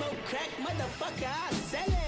smoke crack, motherfucker, I sell it.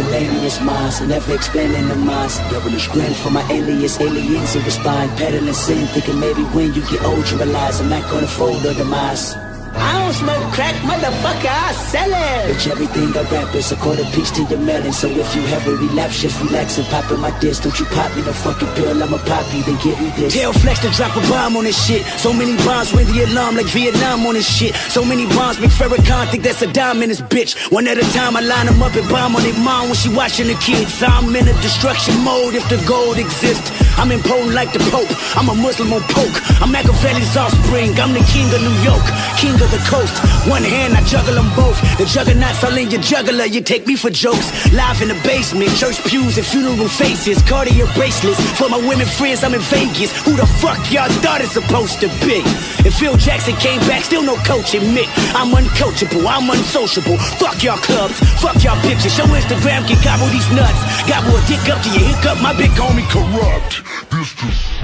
Miscellaneous minds, never explaining the minds. Devilish grin for my alias, aliens who respond, peddling sin, thinking maybe when you get old you realize I'm not gonna fold or demise. I don't smoke crack, motherfucker, I sell it. Bitch, everything I rap is a quarter piece to your melon. So if you have a relapse, just relax and pop in my disc. Don't you pop me the fucking pill, I'ma pop you, then give me this. Tell Flex to drop a bomb on this shit. So many bombs ring the alarm like Vietnam on this shit. So many bombs make Farrakhan think that's a dime in this bitch. One at a time, I line them up and bomb on their mom when she watching the kids. I'm in a destruction mode if the gold exists. I'm impotent like the Pope. I'm a Muslim on poke. I'm Makaveli's offspring. I'm the king of New York, king of the coast. One hand, I juggle them both. The juggernauts all in your juggler. You take me for jokes. Live in the basement, church pews and funeral faces. Cartier bracelets for my women friends. I'm in Vegas. Who the fuck y'all thought it's supposed to be? If Phil Jackson came back, still no coaching me. I'm uncoachable. I'm unsociable. Fuck y'all clubs. Fuck y'all pictures. Show Instagram can gobble these nuts. Gobble a dick up to your hiccup. My big homie Kurupt. This just